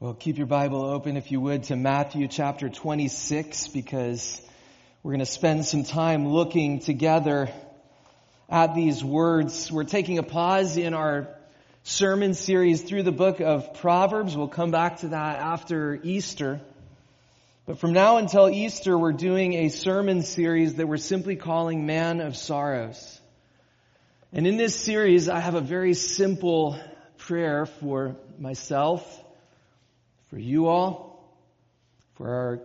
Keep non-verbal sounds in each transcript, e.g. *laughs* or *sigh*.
Well, keep your Bible open, if you would, to Matthew chapter 26, because we're going to spend some time looking together at these words. We're taking a pause in our sermon series through the book of Proverbs. We'll come back to that after Easter. But from now until Easter, we're doing a sermon series that we're simply calling Man of Sorrows. And in this series, I have a very simple prayer for myself for you all, for our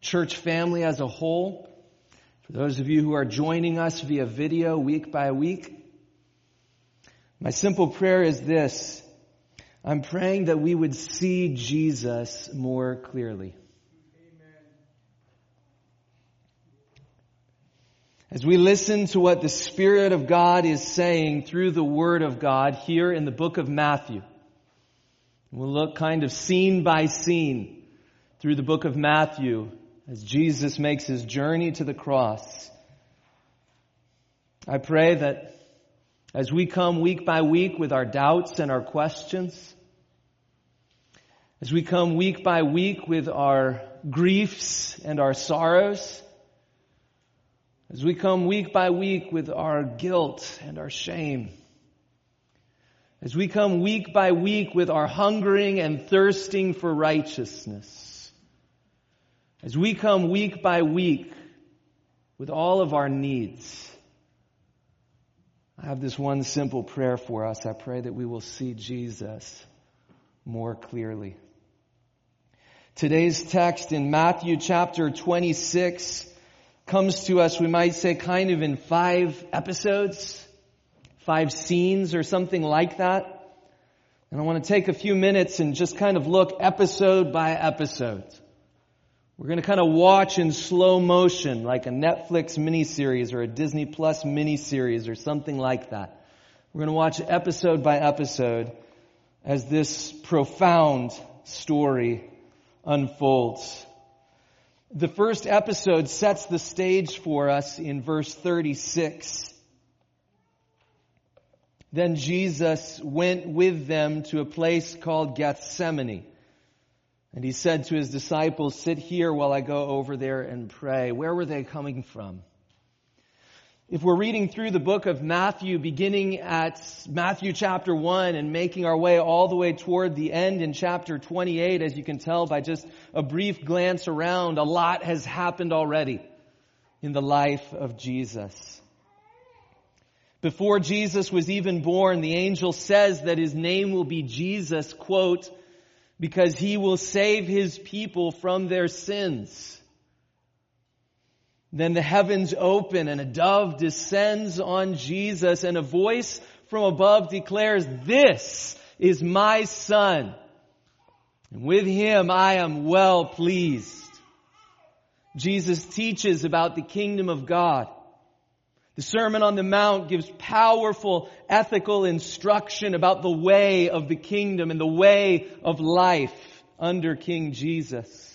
church family as a whole, for those of you who are joining us via video week by week. My simple prayer is this. I'm praying that we would see Jesus more clearly. As we listen to what the Spirit of God is saying through the Word of God here in the book of Matthew, We'll look kind of scene by scene through the book of Matthew as Jesus makes his journey to the cross. I pray that as we come week by week with our doubts and our questions, as we come week by week with our griefs and our sorrows, as we come week by week with our guilt and our shame, as we come week by week with our hungering and thirsting for righteousness, as we come week by week with all of our needs, I have this one simple prayer for us. I pray that we will see Jesus more clearly. Today's text in Matthew chapter 26 comes to us, we might say, kind of in five episodes five scenes or something like that. And I want to take a few minutes and just kind of look episode by episode. We're going to kind of watch in slow motion like a Netflix miniseries or a Disney Plus miniseries or something like that. We're going to watch episode by episode as this profound story unfolds. The first episode sets the stage for us in verse 36. Then Jesus went with them to a place called Gethsemane. And he said to his disciples, sit here while I go over there and pray. Where were they coming from? If we're reading through the book of Matthew, beginning at Matthew chapter 1 and making our way all the way toward the end in chapter 28, as you can tell by just a brief glance around, a lot has happened already in the life of Jesus. Before Jesus was even born, the angel says that his name will be Jesus, quote, because he will save his people from their sins. Then the heavens open and a dove descends on Jesus and a voice from above declares, this is my son. And with him I am well pleased. Jesus teaches about the kingdom of God. The Sermon on the Mount gives powerful ethical instruction about the way of the kingdom and the way of life under King Jesus.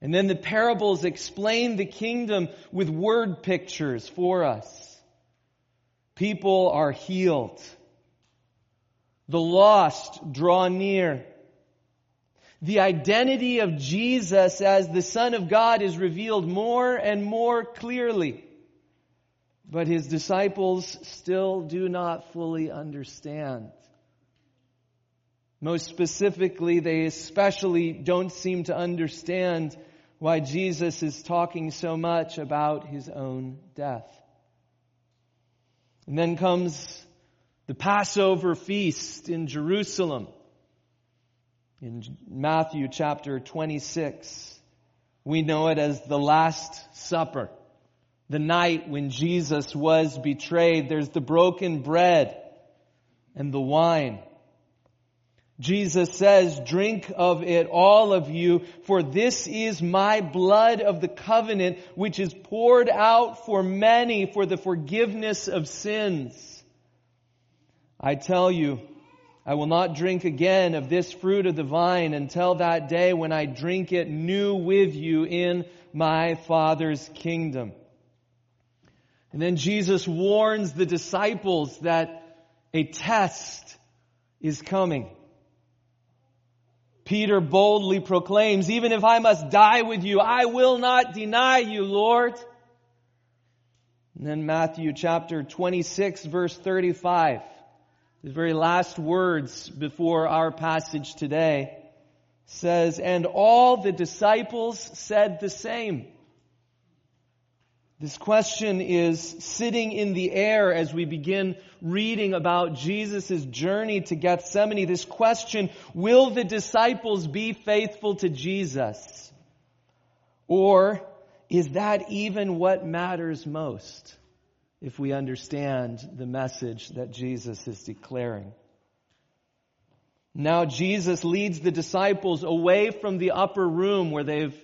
And then the parables explain the kingdom with word pictures for us. People are healed. The lost draw near. The identity of Jesus as the Son of God is revealed more and more clearly. But his disciples still do not fully understand. Most specifically, they especially don't seem to understand why Jesus is talking so much about his own death. And then comes the Passover feast in Jerusalem in Matthew chapter 26. We know it as the Last Supper the night when Jesus was betrayed. There's the broken bread and the wine. Jesus says, drink of it, all of you, for this is my blood of the covenant, which is poured out for many for the forgiveness of sins. I tell you, I will not drink again of this fruit of the vine until that day when I drink it new with you in my Father's kingdom. And then Jesus warns the disciples that a test is coming. Peter boldly proclaims, even if I must die with you, I will not deny you, Lord. And then Matthew chapter 26 verse 35. The very last words before our passage today says, and all the disciples said the same. This question is sitting in the air as we begin reading about Jesus' journey to Gethsemane. This question, will the disciples be faithful to Jesus? Or is that even what matters most if we understand the message that Jesus is declaring? Now Jesus leads the disciples away from the upper room where they've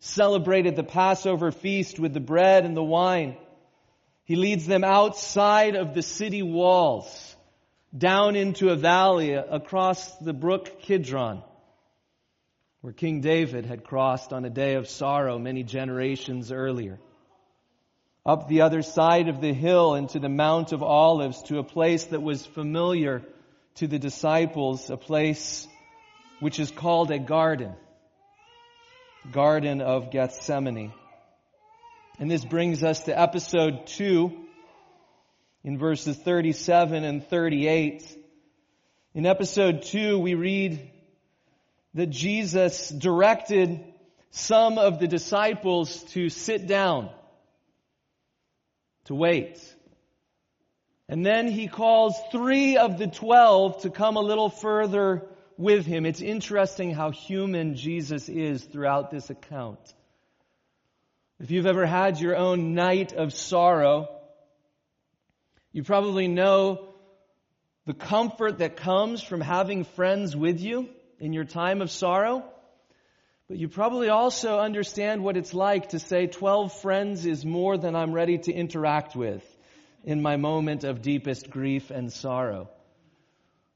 celebrated the Passover feast with the bread and the wine. He leads them outside of the city walls, down into a valley across the brook Kidron, where King David had crossed on a day of sorrow many generations earlier. Up the other side of the hill into the Mount of Olives to a place that was familiar to the disciples, a place which is called a garden. Garden of Gethsemane. And this brings us to episode 2 in verses 37 and 38. In episode 2, we read that Jesus directed some of the disciples to sit down, to wait. And then he calls three of the twelve to come a little further with him. It's interesting how human Jesus is throughout this account. If you've ever had your own night of sorrow, you probably know the comfort that comes from having friends with you in your time of sorrow. But you probably also understand what it's like to say 12 friends is more than I'm ready to interact with in my moment of deepest grief and sorrow.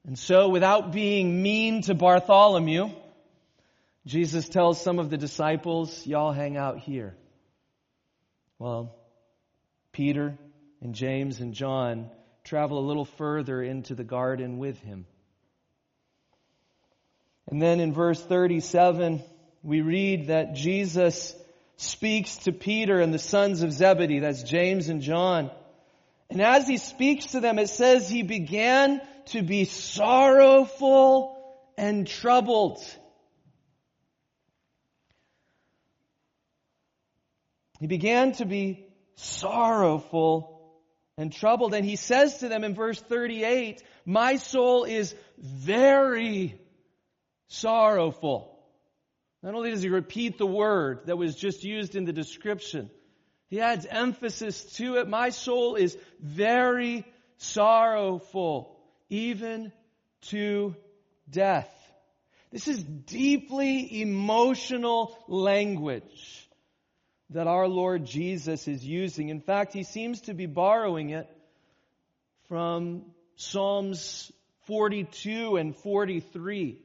And so, without being mean to Bartholomew, Jesus tells some of the disciples, Y'all hang out here. Well, Peter and James and John travel a little further into the garden with him. And then in verse 37, we read that Jesus speaks to Peter and the sons of Zebedee, that's James and John. And as he speaks to them, it says he began to be sorrowful and troubled. He began to be sorrowful and troubled. And he says to them in verse 38, My soul is very sorrowful. Not only does he repeat the word that was just used in the description, he adds emphasis to it. My soul is very sorrowful even to death. This is deeply emotional language that our Lord Jesus is using. In fact, he seems to be borrowing it from Psalms 42 and 43.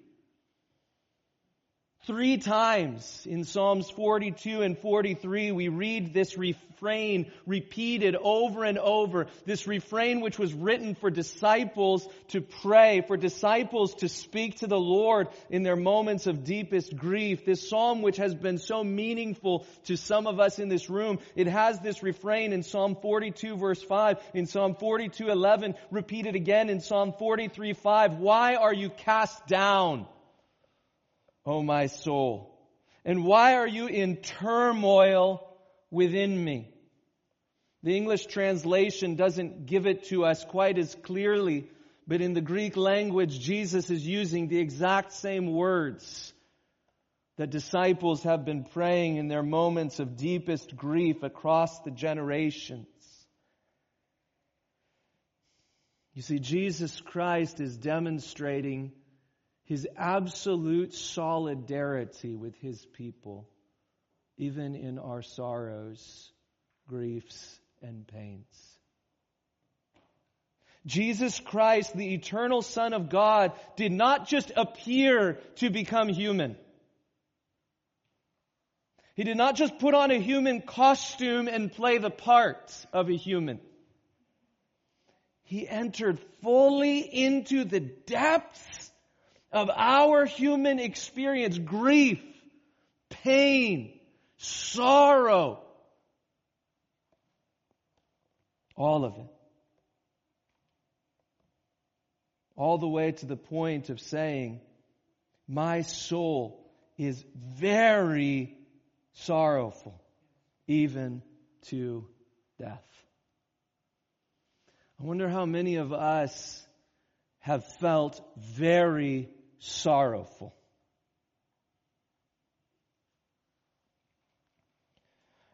Three times in Psalms 42 and 43, we read this refrain repeated over and over. This refrain which was written for disciples to pray, for disciples to speak to the Lord in their moments of deepest grief. This psalm which has been so meaningful to some of us in this room, it has this refrain in Psalm 42 verse 5, in Psalm 42 11, repeated again in Psalm 43 5. Why are you cast down? O my soul? And why are you in turmoil within me? The English translation doesn't give it to us quite as clearly, but in the Greek language, Jesus is using the exact same words that disciples have been praying in their moments of deepest grief across the generations. You see, Jesus Christ is demonstrating his absolute solidarity with his people, even in our sorrows, griefs, and pains. Jesus Christ, the eternal Son of God, did not just appear to become human. He did not just put on a human costume and play the part of a human. He entered fully into the depths of our human experience, grief, pain, sorrow, all of it. All the way to the point of saying, My soul is very sorrowful, even to death. I wonder how many of us have felt very sorrowful.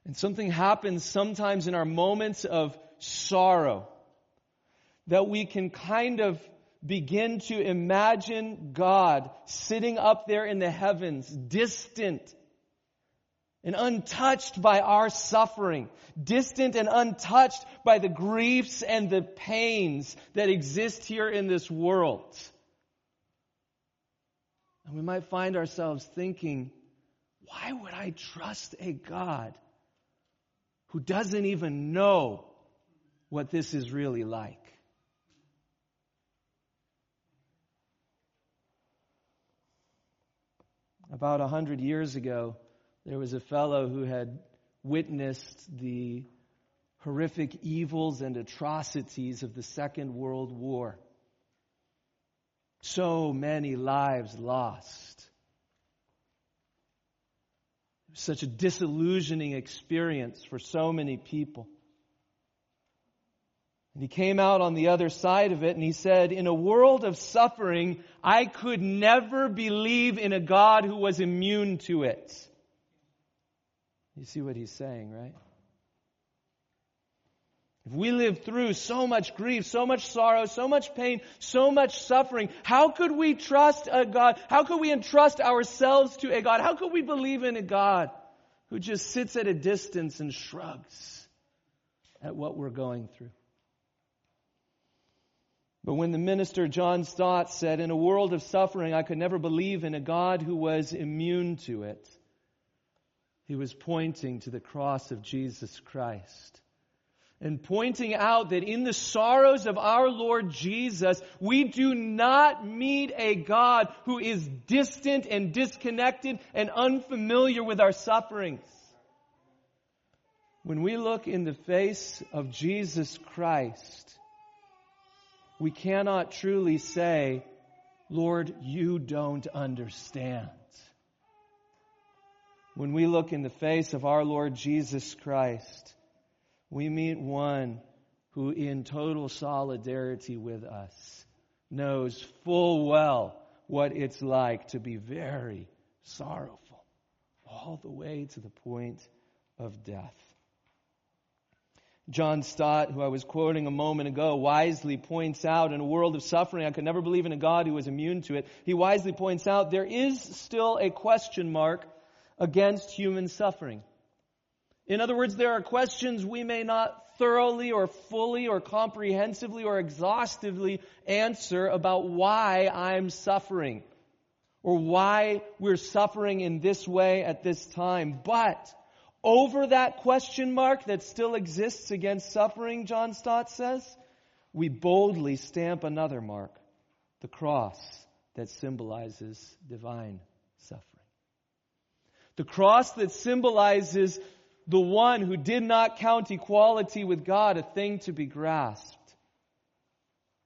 And something happens sometimes in our moments of sorrow that we can kind of begin to imagine God sitting up there in the heavens, distant and untouched by our suffering, distant and untouched by the griefs and the pains that exist here in this world. And we might find ourselves thinking, why would I trust a God who doesn't even know what this is really like? About a hundred years ago, there was a fellow who had witnessed the horrific evils and atrocities of the Second World War. So many lives lost. Such a disillusioning experience for so many people. And he came out on the other side of it and he said, In a world of suffering, I could never believe in a God who was immune to it. You see what he's saying, right? If we live through so much grief, so much sorrow, so much pain, so much suffering, how could we trust a God? How could we entrust ourselves to a God? How could we believe in a God who just sits at a distance and shrugs at what we're going through? But when the minister John Stott said, In a world of suffering, I could never believe in a God who was immune to it, he was pointing to the cross of Jesus Christ and pointing out that in the sorrows of our Lord Jesus, we do not meet a God who is distant and disconnected and unfamiliar with our sufferings. When we look in the face of Jesus Christ, we cannot truly say, Lord, you don't understand. When we look in the face of our Lord Jesus Christ, we meet one who, in total solidarity with us, knows full well what it's like to be very sorrowful, all the way to the point of death. John Stott, who I was quoting a moment ago, wisely points out in a world of suffering, I could never believe in a God who was immune to it. He wisely points out there is still a question mark against human suffering. In other words, there are questions we may not thoroughly or fully or comprehensively or exhaustively answer about why I'm suffering or why we're suffering in this way at this time. But over that question mark that still exists against suffering, John Stott says, we boldly stamp another mark, the cross that symbolizes divine suffering. The cross that symbolizes the one who did not count equality with God a thing to be grasped,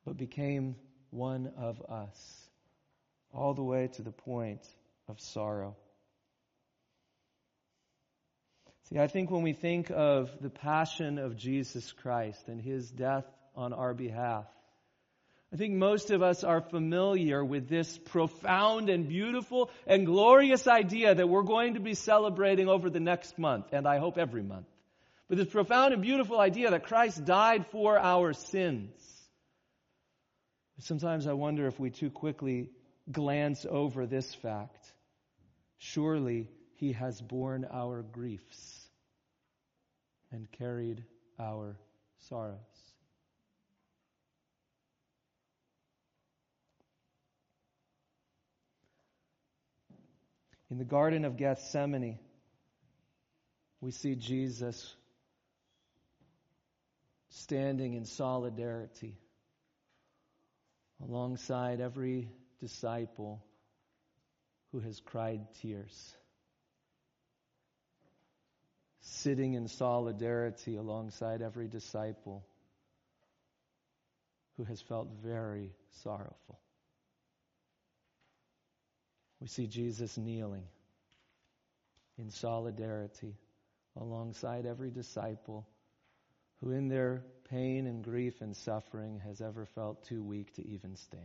but became one of us, all the way to the point of sorrow. See, I think when we think of the passion of Jesus Christ and his death on our behalf, I think most of us are familiar with this profound and beautiful and glorious idea that we're going to be celebrating over the next month, and I hope every month. But this profound and beautiful idea that Christ died for our sins. Sometimes I wonder if we too quickly glance over this fact. Surely he has borne our griefs and carried our sorrows. In the Garden of Gethsemane, we see Jesus standing in solidarity alongside every disciple who has cried tears, sitting in solidarity alongside every disciple who has felt very sorrowful. We see Jesus kneeling in solidarity alongside every disciple who, in their pain and grief and suffering, has ever felt too weak to even stand.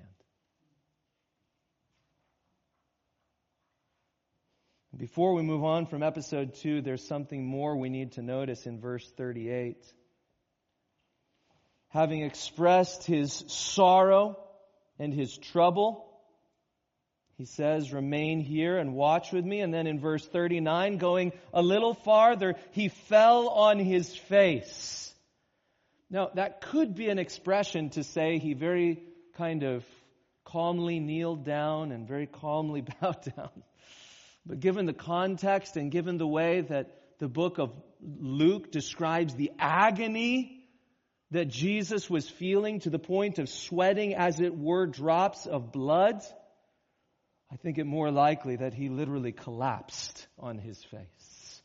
Before we move on from episode 2, there's something more we need to notice in verse 38. Having expressed his sorrow and his trouble, he says, Remain here and watch with me. And then in verse 39, going a little farther, he fell on his face. Now, that could be an expression to say he very kind of calmly kneeled down and very calmly *laughs* bowed down. But given the context and given the way that the book of Luke describes the agony that Jesus was feeling to the point of sweating, as it were, drops of blood, I think it more likely that he literally collapsed on his face.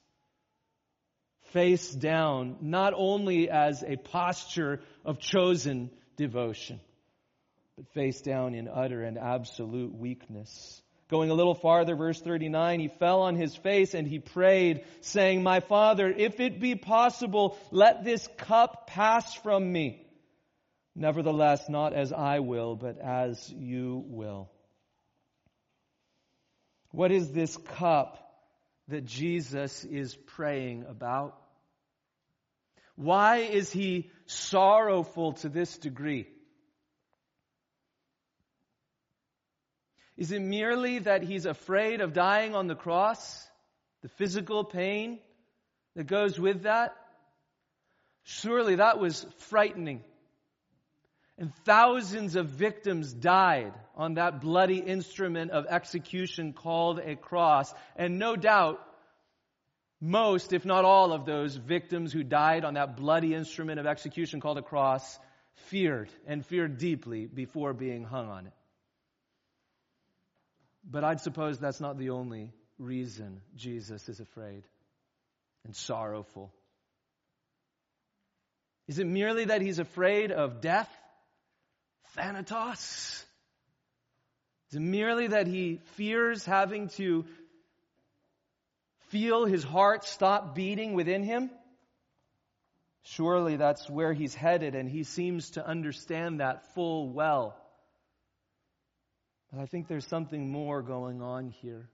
Face down, not only as a posture of chosen devotion, but face down in utter and absolute weakness. Going a little farther, verse 39, he fell on his face and he prayed, saying, My Father, if it be possible, let this cup pass from me. Nevertheless, not as I will, but as you will. What is this cup that Jesus is praying about? Why is he sorrowful to this degree? Is it merely that he's afraid of dying on the cross? The physical pain that goes with that? Surely that was frightening. And thousands of victims died on that bloody instrument of execution called a cross. And no doubt, most, if not all, of those victims who died on that bloody instrument of execution called a cross feared and feared deeply before being hung on it. But I'd suppose that's not the only reason Jesus is afraid and sorrowful. Is it merely that he's afraid of death? Thanatos? Is it merely that he fears having to feel his heart stop beating within him? Surely that's where he's headed, and he seems to understand that full well. But I think there's something more going on here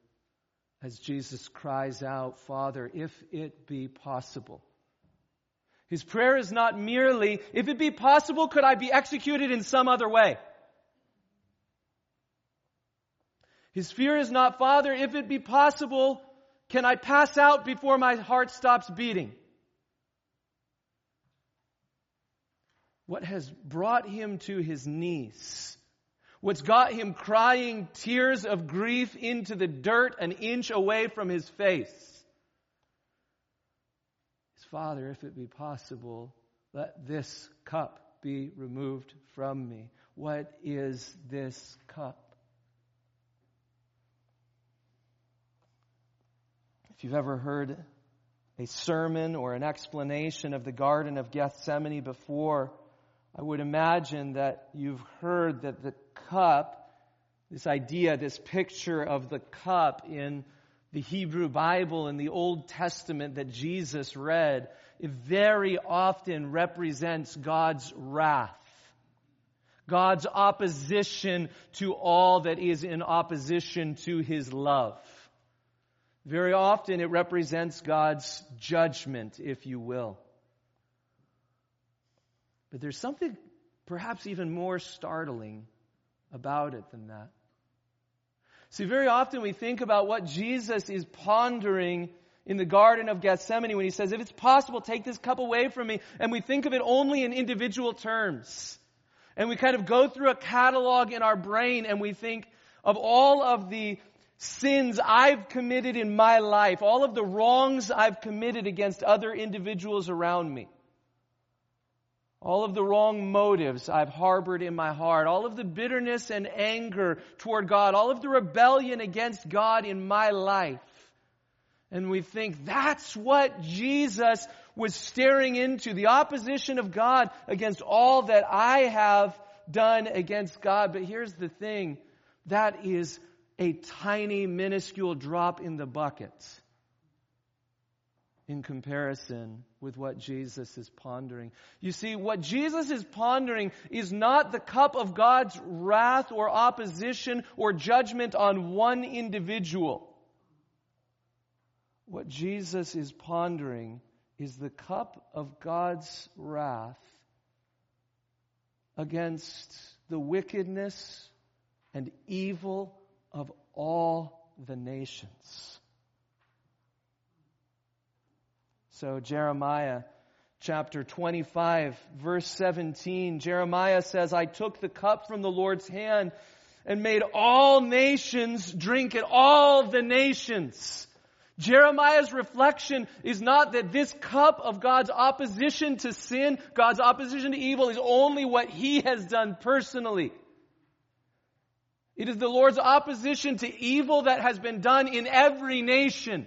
as Jesus cries out, Father, if it be possible. His prayer is not merely, if it be possible, could I be executed in some other way? His fear is not, Father, if it be possible, can I pass out before my heart stops beating? What has brought him to his knees What's got him crying tears of grief into the dirt an inch away from his face? Father, if it be possible, let this cup be removed from me. What is this cup? If you've ever heard a sermon or an explanation of the Garden of Gethsemane before, I would imagine that you've heard that the cup, this idea, this picture of the cup in the Hebrew Bible and the Old Testament that Jesus read, it very often represents God's wrath. God's opposition to all that is in opposition to His love. Very often it represents God's judgment, if you will. But there's something perhaps even more startling about it than that. See, very often we think about what Jesus is pondering in the Garden of Gethsemane when he says, If it's possible, take this cup away from me. And we think of it only in individual terms. And we kind of go through a catalog in our brain and we think of all of the sins I've committed in my life, all of the wrongs I've committed against other individuals around me all of the wrong motives I've harbored in my heart, all of the bitterness and anger toward God, all of the rebellion against God in my life. And we think that's what Jesus was staring into, the opposition of God against all that I have done against God. But here's the thing, that is a tiny, minuscule drop in the bucket in comparison with what Jesus is pondering. You see, what Jesus is pondering is not the cup of God's wrath or opposition or judgment on one individual. What Jesus is pondering is the cup of God's wrath against the wickedness and evil of all the nations. So, Jeremiah chapter 25, verse 17, Jeremiah says, I took the cup from the Lord's hand and made all nations drink it, all the nations. Jeremiah's reflection is not that this cup of God's opposition to sin, God's opposition to evil is only what he has done personally. It is the Lord's opposition to evil that has been done in every nation.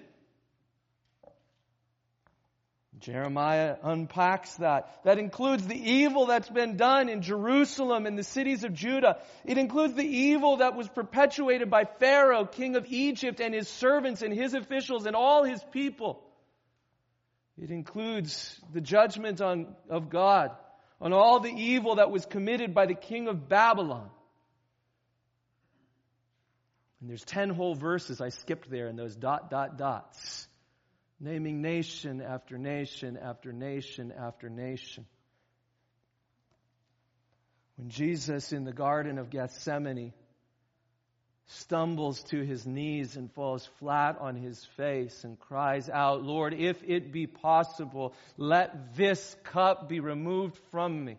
Jeremiah unpacks that. That includes the evil that's been done in Jerusalem and the cities of Judah. It includes the evil that was perpetuated by Pharaoh, king of Egypt, and his servants and his officials and all his people. It includes the judgment on, of God on all the evil that was committed by the king of Babylon. And there's ten whole verses I skipped there in those dot, dot, dots naming nation after nation after nation after nation. When Jesus in the Garden of Gethsemane stumbles to his knees and falls flat on his face and cries out, Lord, if it be possible, let this cup be removed from me.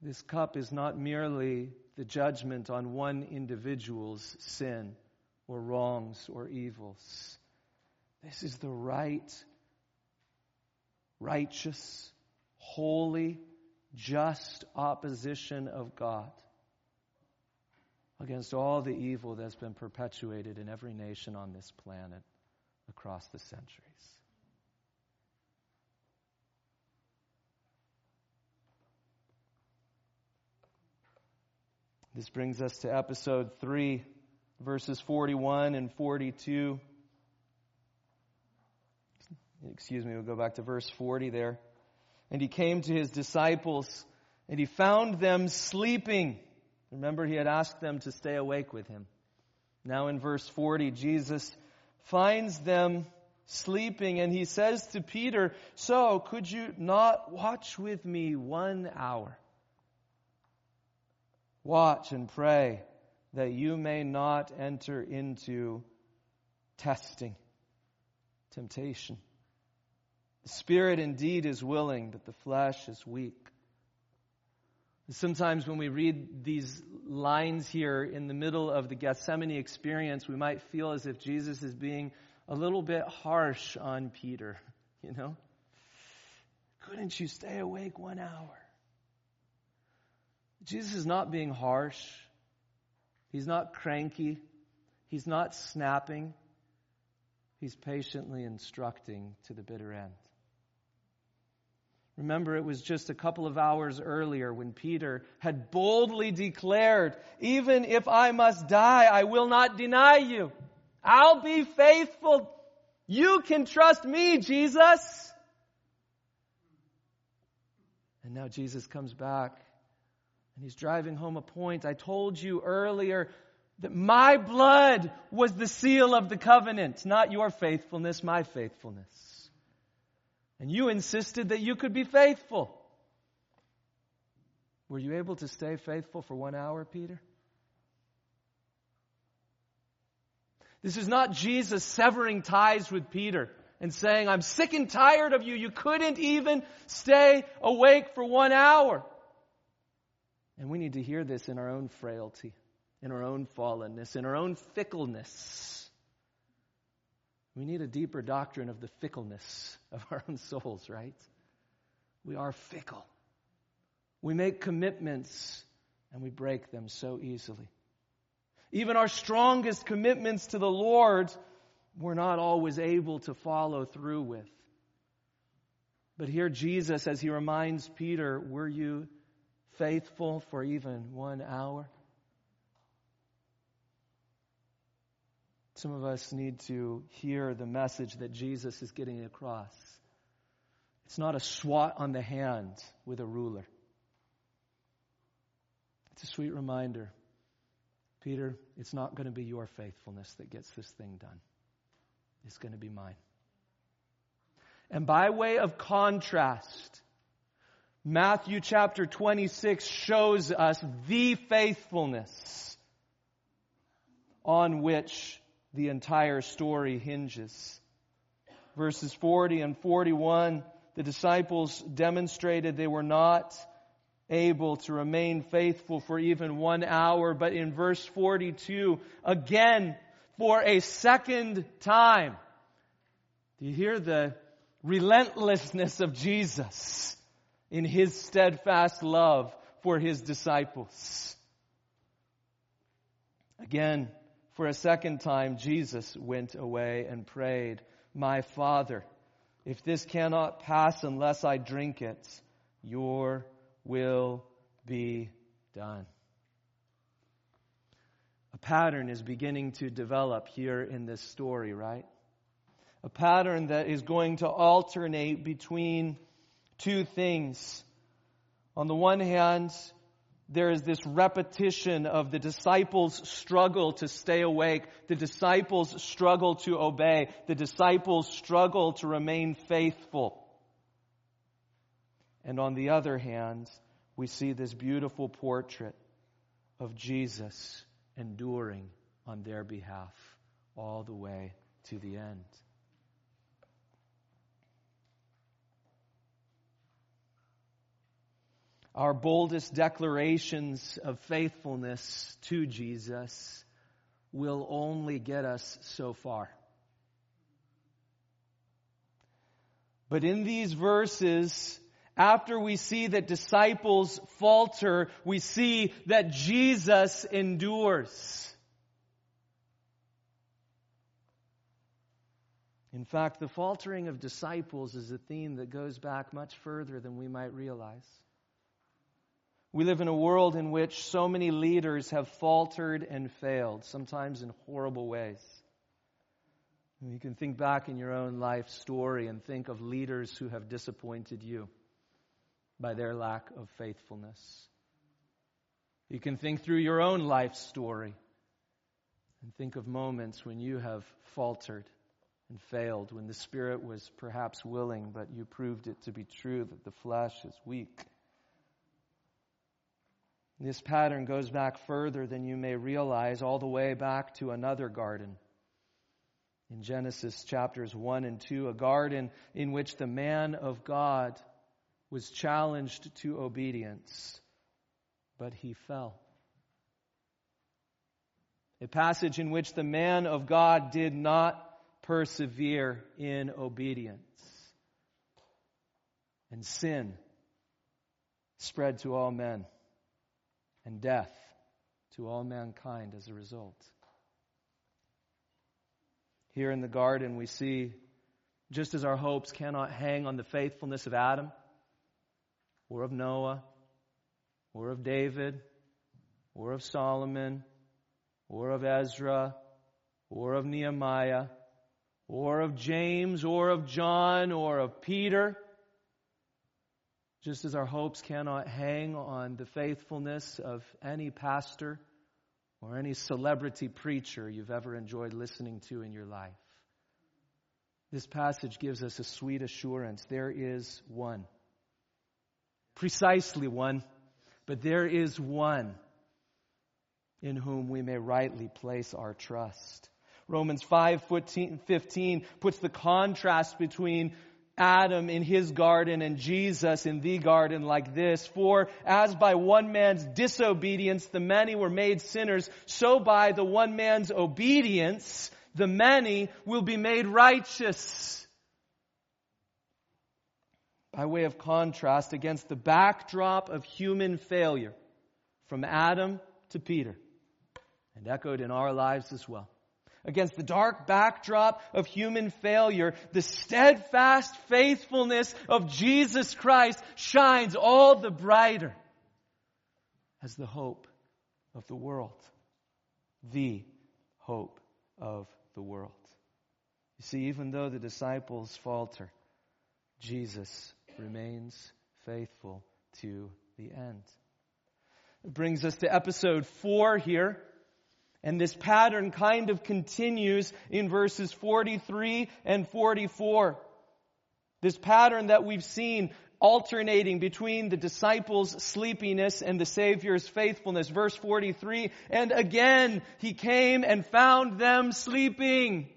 This cup is not merely the judgment on one individual's sin or wrongs or evils. This is the right, righteous, holy, just opposition of God against all the evil that's been perpetuated in every nation on this planet across the centuries. This brings us to episode 3, verses 41 and 42 excuse me, we'll go back to verse 40 there. And he came to his disciples and he found them sleeping. Remember, he had asked them to stay awake with him. Now in verse 40, Jesus finds them sleeping and he says to Peter, So could you not watch with me one hour? Watch and pray that you may not enter into testing, temptation. The spirit indeed is willing, but the flesh is weak. Sometimes when we read these lines here in the middle of the Gethsemane experience, we might feel as if Jesus is being a little bit harsh on Peter, *laughs* you know? Couldn't you stay awake one hour? Jesus is not being harsh. He's not cranky. He's not snapping. He's patiently instructing to the bitter end. Remember, it was just a couple of hours earlier when Peter had boldly declared, Even if I must die, I will not deny you. I'll be faithful. You can trust me, Jesus. And now Jesus comes back and he's driving home a point. I told you earlier that my blood was the seal of the covenant, not your faithfulness, my faithfulness. And you insisted that you could be faithful. Were you able to stay faithful for one hour, Peter? This is not Jesus severing ties with Peter and saying, I'm sick and tired of you. You couldn't even stay awake for one hour. And we need to hear this in our own frailty, in our own fallenness, in our own fickleness. We need a deeper doctrine of the fickleness of our own souls, right? We are fickle. We make commitments and we break them so easily. Even our strongest commitments to the Lord, we're not always able to follow through with. But here, Jesus, as he reminds Peter, were you faithful for even one hour? Some of us need to hear the message that Jesus is getting across. It's not a swat on the hand with a ruler. It's a sweet reminder. Peter, it's not going to be your faithfulness that gets this thing done. It's going to be mine. And by way of contrast, Matthew chapter 26 shows us the faithfulness on which the entire story hinges. Verses 40 and 41, the disciples demonstrated they were not able to remain faithful for even one hour, but in verse 42, again, for a second time. Do you hear the relentlessness of Jesus in his steadfast love for his disciples? Again, for a second time, Jesus went away and prayed, My Father, if this cannot pass unless I drink it, your will be done. A pattern is beginning to develop here in this story, right? A pattern that is going to alternate between two things. On the one hand, there is this repetition of the disciples' struggle to stay awake, the disciples' struggle to obey, the disciples' struggle to remain faithful. And on the other hand, we see this beautiful portrait of Jesus enduring on their behalf all the way to the end. Our boldest declarations of faithfulness to Jesus will only get us so far. But in these verses, after we see that disciples falter, we see that Jesus endures. In fact, the faltering of disciples is a theme that goes back much further than we might realize. We live in a world in which so many leaders have faltered and failed, sometimes in horrible ways. You can think back in your own life story and think of leaders who have disappointed you by their lack of faithfulness. You can think through your own life story and think of moments when you have faltered and failed, when the Spirit was perhaps willing, but you proved it to be true that the flesh is weak. This pattern goes back further than you may realize, all the way back to another garden. In Genesis chapters 1 and 2, a garden in which the man of God was challenged to obedience, but he fell. A passage in which the man of God did not persevere in obedience. And sin spread to all men and death to all mankind as a result. Here in the garden, we see just as our hopes cannot hang on the faithfulness of Adam, or of Noah, or of David, or of Solomon, or of Ezra, or of Nehemiah, or of James, or of John, or of Peter, just as our hopes cannot hang on the faithfulness of any pastor or any celebrity preacher you've ever enjoyed listening to in your life. This passage gives us a sweet assurance. There is one. Precisely one, but there is one in whom we may rightly place our trust. Romans 5 15 puts the contrast between Adam in his garden and Jesus in the garden like this. For as by one man's disobedience the many were made sinners, so by the one man's obedience the many will be made righteous. by way of contrast against the backdrop of human failure from Adam to Peter and echoed in our lives as well. Against the dark backdrop of human failure, the steadfast faithfulness of Jesus Christ shines all the brighter as the hope of the world. The hope of the world. You see, even though the disciples falter, Jesus remains faithful to the end. It brings us to episode four here. And this pattern kind of continues in verses 43 and 44. This pattern that we've seen alternating between the disciples' sleepiness and the Savior's faithfulness. Verse 43, and again he came and found them sleeping.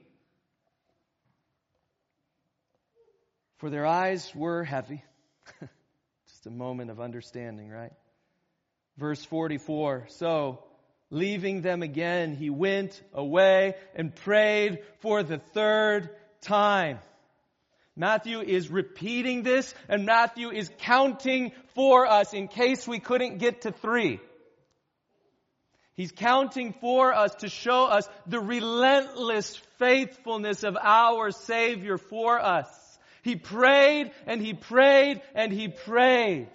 For their eyes were heavy. *laughs* Just a moment of understanding, right? Verse 44, so leaving them again, he went away and prayed for the third time. Matthew is repeating this and Matthew is counting for us in case we couldn't get to three. He's counting for us to show us the relentless faithfulness of our Savior for us. He prayed and he prayed and he prayed.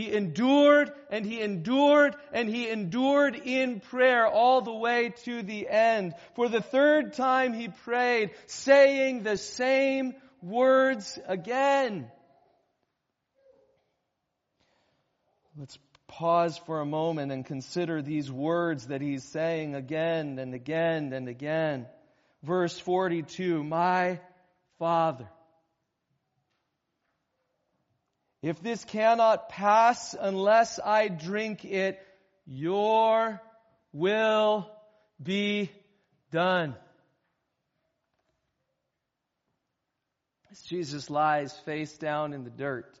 He endured and he endured and he endured in prayer all the way to the end. For the third time he prayed, saying the same words again. Let's pause for a moment and consider these words that he's saying again and again and again. Verse 42, My Father. If this cannot pass unless I drink it, your will be done. As Jesus lies face down in the dirt,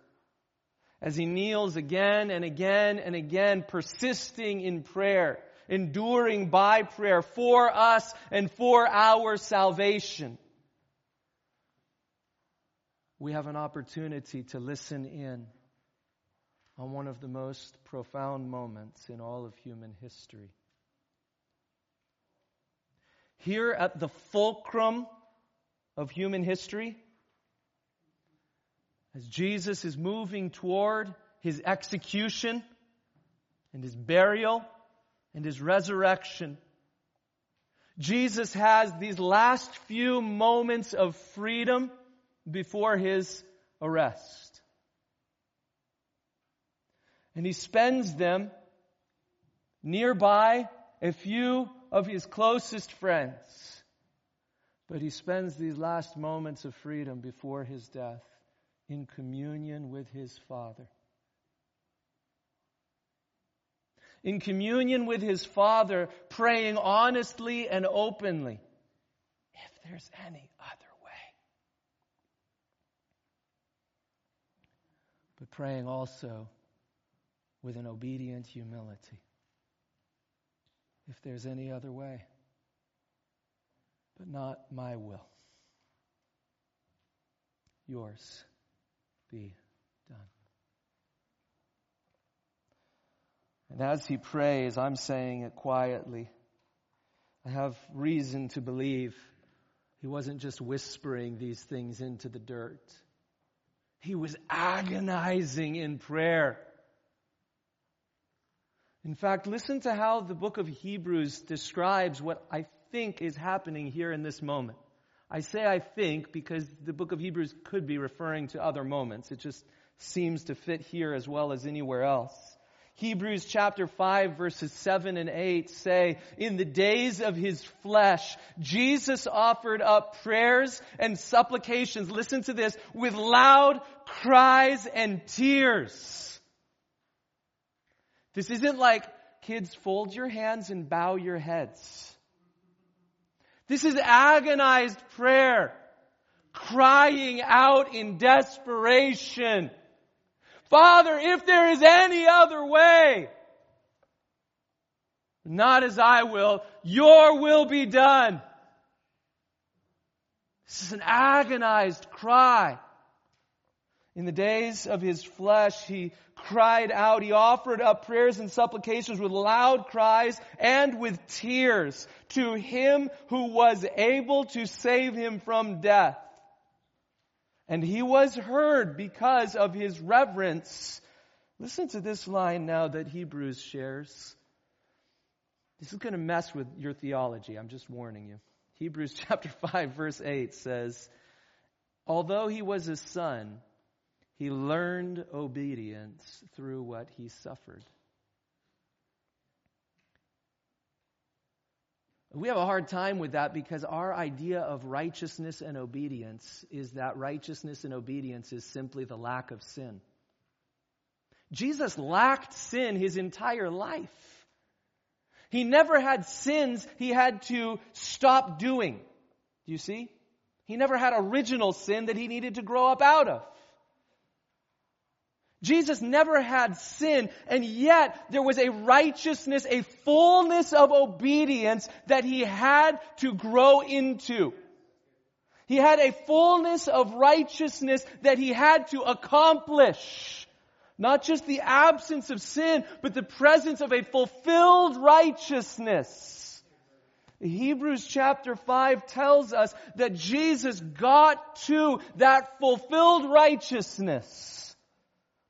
as he kneels again and again and again, persisting in prayer, enduring by prayer for us and for our salvation we have an opportunity to listen in on one of the most profound moments in all of human history. Here at the fulcrum of human history, as Jesus is moving toward his execution and his burial and his resurrection, Jesus has these last few moments of freedom before his arrest. And he spends them nearby a few of his closest friends. But he spends these last moments of freedom before his death in communion with his Father. In communion with his Father, praying honestly and openly. If there's any other praying also with an obedient humility. If there's any other way, but not my will, yours be done. And as he prays, I'm saying it quietly. I have reason to believe he wasn't just whispering these things into the dirt. He was agonizing in prayer. In fact, listen to how the book of Hebrews describes what I think is happening here in this moment. I say I think because the book of Hebrews could be referring to other moments. It just seems to fit here as well as anywhere else. Hebrews chapter 5 verses 7 and 8 say, In the days of his flesh, Jesus offered up prayers and supplications, listen to this, with loud cries and tears. This isn't like, kids, fold your hands and bow your heads. This is agonized prayer, crying out in desperation. Father, if there is any other way, not as I will, your will be done. This is an agonized cry. In the days of his flesh, he cried out. He offered up prayers and supplications with loud cries and with tears to him who was able to save him from death. And he was heard because of his reverence. Listen to this line now that Hebrews shares. This is going to mess with your theology. I'm just warning you. Hebrews *laughs* chapter 5 verse 8 says, Although he was a son, he learned obedience through what he suffered. We have a hard time with that because our idea of righteousness and obedience is that righteousness and obedience is simply the lack of sin. Jesus lacked sin his entire life. He never had sins he had to stop doing. Do you see? He never had original sin that he needed to grow up out of. Jesus never had sin, and yet there was a righteousness, a fullness of obedience that he had to grow into. He had a fullness of righteousness that he had to accomplish. Not just the absence of sin, but the presence of a fulfilled righteousness. Hebrews chapter 5 tells us that Jesus got to that fulfilled righteousness.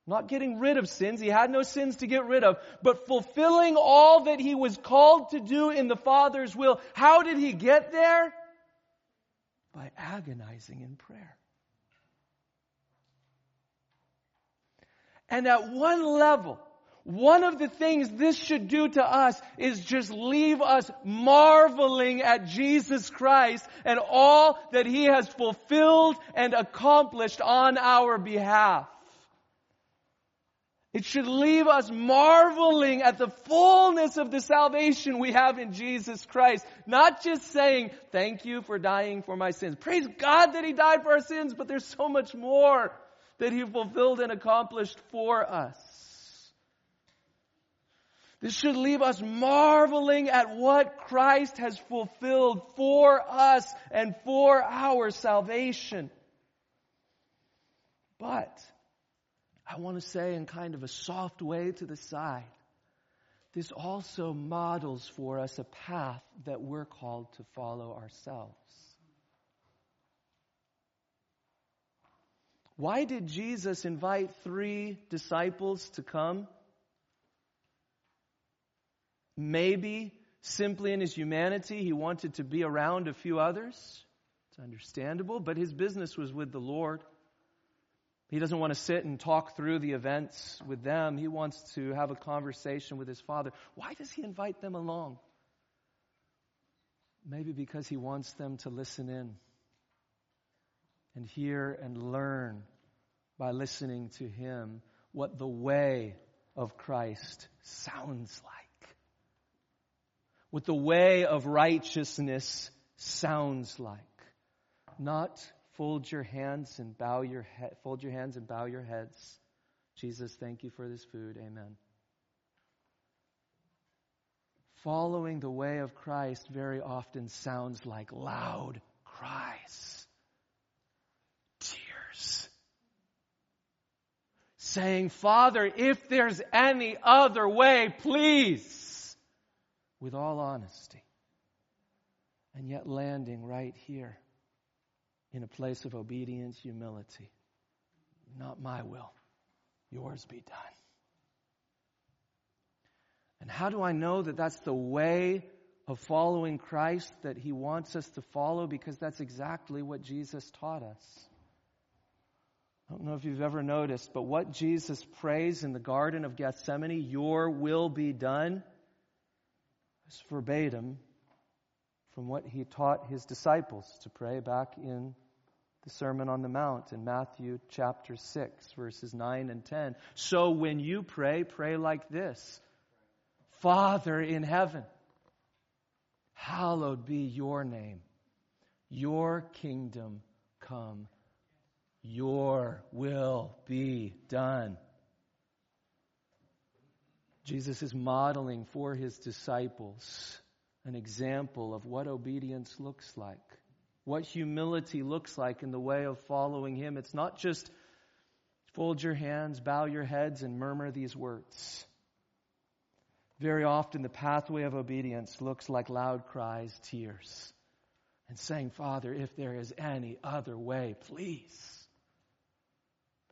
Not getting rid of sins. He had no sins to get rid of, but fulfilling all that he was called to do in the Father's will. How did he get there? By agonizing in prayer. And at one level, one of the things this should do to us is just leave us marveling at Jesus Christ and all that He has fulfilled and accomplished on our behalf. It should leave us marveling at the fullness of the salvation we have in Jesus Christ. Not just saying, thank you for dying for my sins. Praise God that He died for our sins, but there's so much more that He fulfilled and accomplished for us. This should leave us marveling at what Christ has fulfilled for us and for our salvation. But, I want to say in kind of a soft way to the side, this also models for us a path that we're called to follow ourselves. Why did Jesus invite three disciples to come? Maybe simply in his humanity, he wanted to be around a few others. It's understandable, but his business was with the Lord. He doesn't want to sit and talk through the events with them. He wants to have a conversation with his father. Why does he invite them along? Maybe because he wants them to listen in and hear and learn by listening to him what the way of Christ sounds like. What the way of righteousness sounds like. Not fold your hands and bow your head, fold your hands and bow your heads. Jesus, thank you for this food. Amen. Following the way of Christ very often sounds like loud cries, tears. Saying, Father, if there's any other way, please, with all honesty. And yet landing right here in a place of obedience, humility. Not my will, yours be done. And how do I know that that's the way of following Christ that he wants us to follow? Because that's exactly what Jesus taught us. I don't know if you've ever noticed, but what Jesus prays in the Garden of Gethsemane, your will be done, is verbatim from what he taught his disciples to pray back in the Sermon on the Mount in Matthew chapter 6, verses 9 and 10. So when you pray, pray like this Father in heaven, hallowed be your name. Your kingdom come. Your will be done. Jesus is modeling for his disciples an example of what obedience looks like what humility looks like in the way of following Him. It's not just fold your hands, bow your heads, and murmur these words. Very often, the pathway of obedience looks like loud cries, tears, and saying, Father, if there is any other way, please.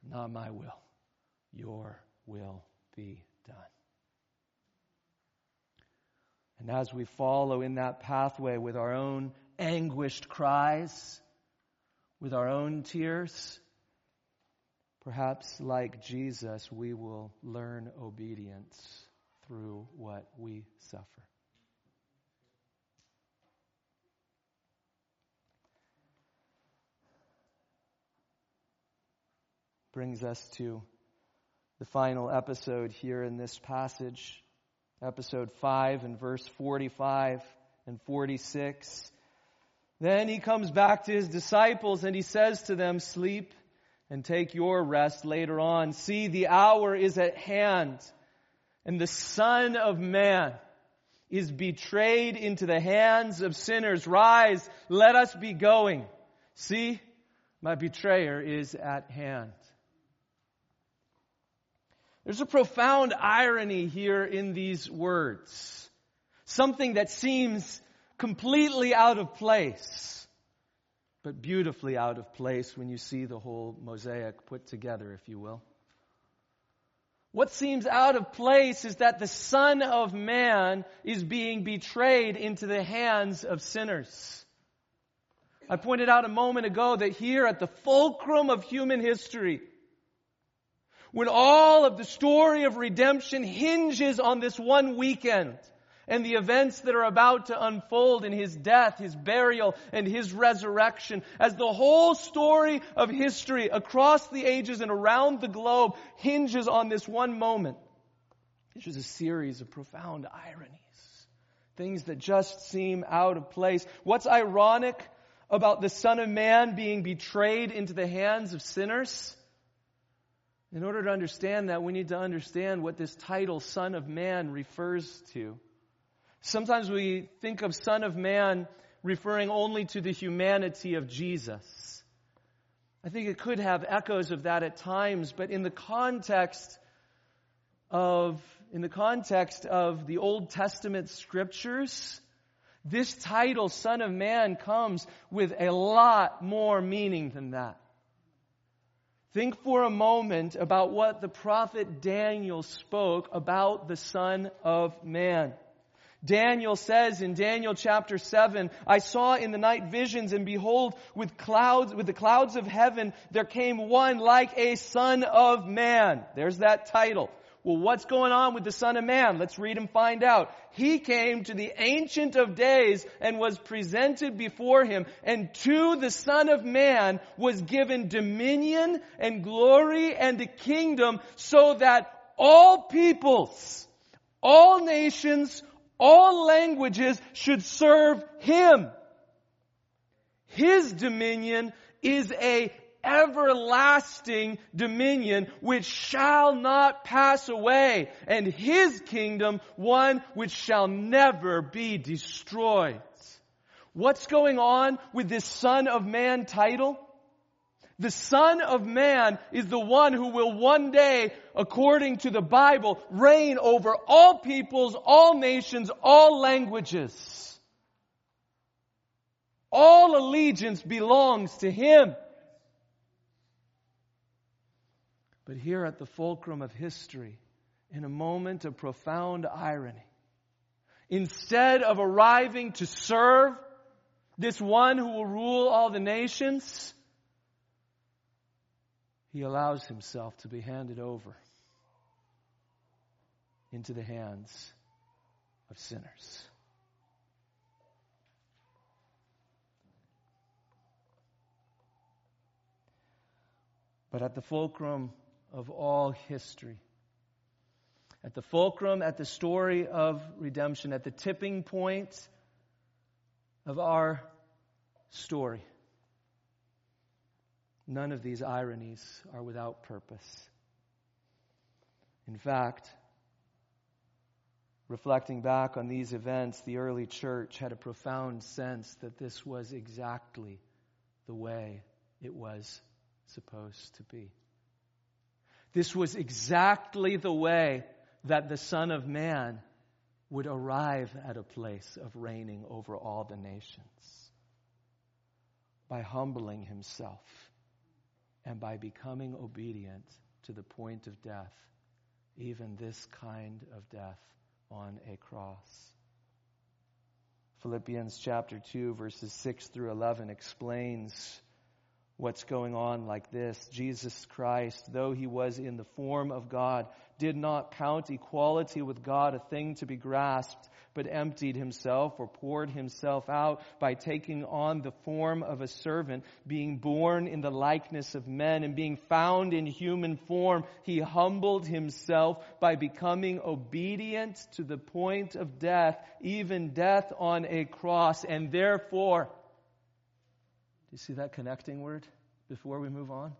But not my will, your will be done. And as we follow in that pathway with our own anguished cries, with our own tears, perhaps like Jesus, we will learn obedience through what we suffer. Brings us to the final episode here in this passage, episode 5 and verse 45 and 46. Then he comes back to his disciples and he says to them, Sleep and take your rest later on. See, the hour is at hand, and the Son of Man is betrayed into the hands of sinners. Rise, let us be going. See, my betrayer is at hand. There's a profound irony here in these words. Something that seems completely out of place, but beautifully out of place when you see the whole mosaic put together, if you will. What seems out of place is that the Son of Man is being betrayed into the hands of sinners. I pointed out a moment ago that here at the fulcrum of human history, when all of the story of redemption hinges on this one weekend, and the events that are about to unfold in his death, his burial, and his resurrection, as the whole story of history across the ages and around the globe hinges on this one moment. This is a series of profound ironies, things that just seem out of place. What's ironic about the Son of Man being betrayed into the hands of sinners? In order to understand that, we need to understand what this title, Son of Man, refers to. Sometimes we think of Son of Man referring only to the humanity of Jesus. I think it could have echoes of that at times, but in the context of in the context of the Old Testament scriptures, this title, Son of Man, comes with a lot more meaning than that. Think for a moment about what the prophet Daniel spoke about the Son of Man. Daniel says in Daniel chapter 7, I saw in the night visions and behold with clouds, with the clouds of heaven, there came one like a son of man. There's that title. Well, what's going on with the son of man? Let's read and find out. He came to the ancient of days and was presented before him and to the son of man was given dominion and glory and a kingdom so that all peoples, all nations, all languages should serve him. His dominion is a everlasting dominion which shall not pass away, and his kingdom one which shall never be destroyed. What's going on with this Son of Man title? The Son of Man is the one who will one day, according to the Bible, reign over all peoples, all nations, all languages. All allegiance belongs to Him. But here at the fulcrum of history, in a moment of profound irony, instead of arriving to serve this one who will rule all the nations, he allows himself to be handed over into the hands of sinners. But at the fulcrum of all history, at the fulcrum, at the story of redemption, at the tipping point of our story, None of these ironies are without purpose. In fact, reflecting back on these events, the early church had a profound sense that this was exactly the way it was supposed to be. This was exactly the way that the Son of Man would arrive at a place of reigning over all the nations by humbling himself and by becoming obedient to the point of death, even this kind of death on a cross. Philippians chapter 2, verses 6 through 11 explains what's going on like this. Jesus Christ, though he was in the form of God, did not count equality with God a thing to be grasped, but emptied himself or poured himself out by taking on the form of a servant, being born in the likeness of men and being found in human form, he humbled himself by becoming obedient to the point of death, even death on a cross, and therefore do you see that connecting word before we move on?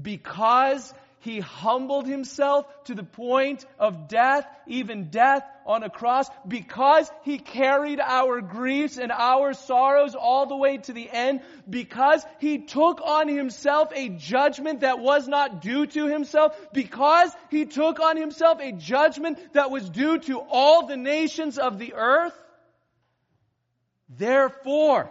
Because he humbled himself to the point of death, even death on a cross, because he carried our griefs and our sorrows all the way to the end, because he took on himself a judgment that was not due to himself, because he took on himself a judgment that was due to all the nations of the earth. Therefore,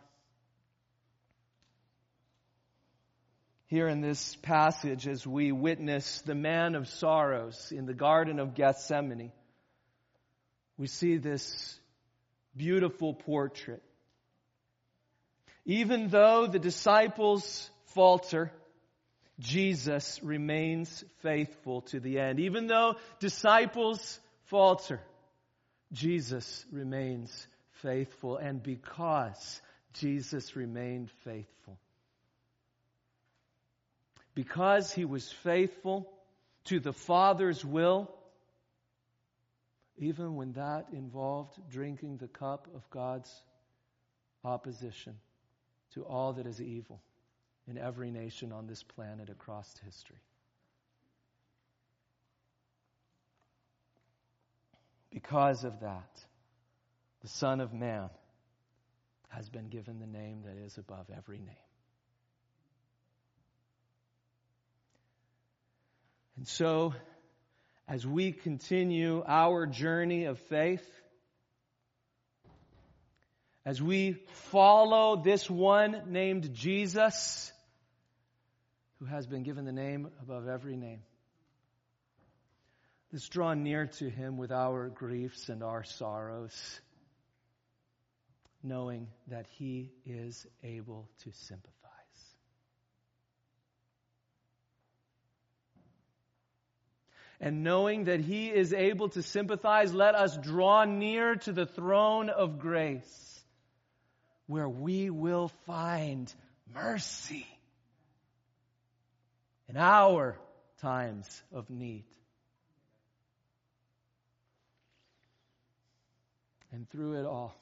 Here in this passage as we witness the man of sorrows in the Garden of Gethsemane. We see this beautiful portrait. Even though the disciples falter, Jesus remains faithful to the end. Even though disciples falter, Jesus remains faithful. And because Jesus remained faithful, because he was faithful to the Father's will, even when that involved drinking the cup of God's opposition to all that is evil in every nation on this planet across history. Because of that, the Son of Man has been given the name that is above every name. And so, as we continue our journey of faith, as we follow this one named Jesus, who has been given the name above every name, let's draw near to him with our griefs and our sorrows, knowing that he is able to sympathize. And knowing that He is able to sympathize, let us draw near to the throne of grace where we will find mercy in our times of need. And through it all,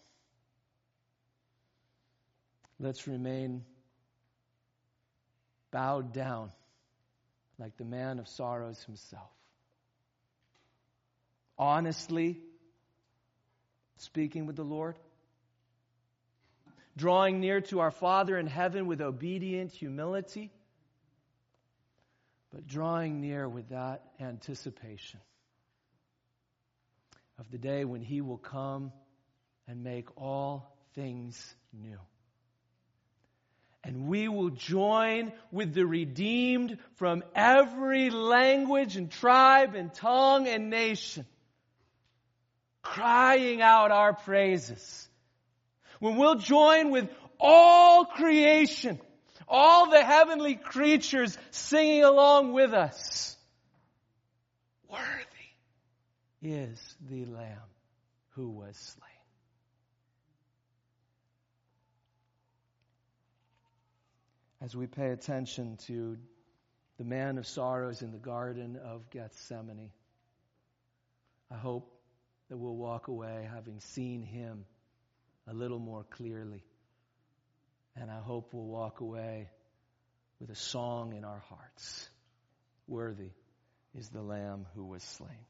let's remain bowed down like the man of sorrows himself honestly speaking with the Lord, drawing near to our Father in heaven with obedient humility, but drawing near with that anticipation of the day when He will come and make all things new. And we will join with the redeemed from every language and tribe and tongue and nation crying out our praises. When we'll join with all creation, all the heavenly creatures singing along with us. Worthy is the Lamb who was slain. As we pay attention to the man of sorrows in the Garden of Gethsemane, I hope that we'll walk away having seen him a little more clearly. And I hope we'll walk away with a song in our hearts. Worthy is the Lamb who was slain.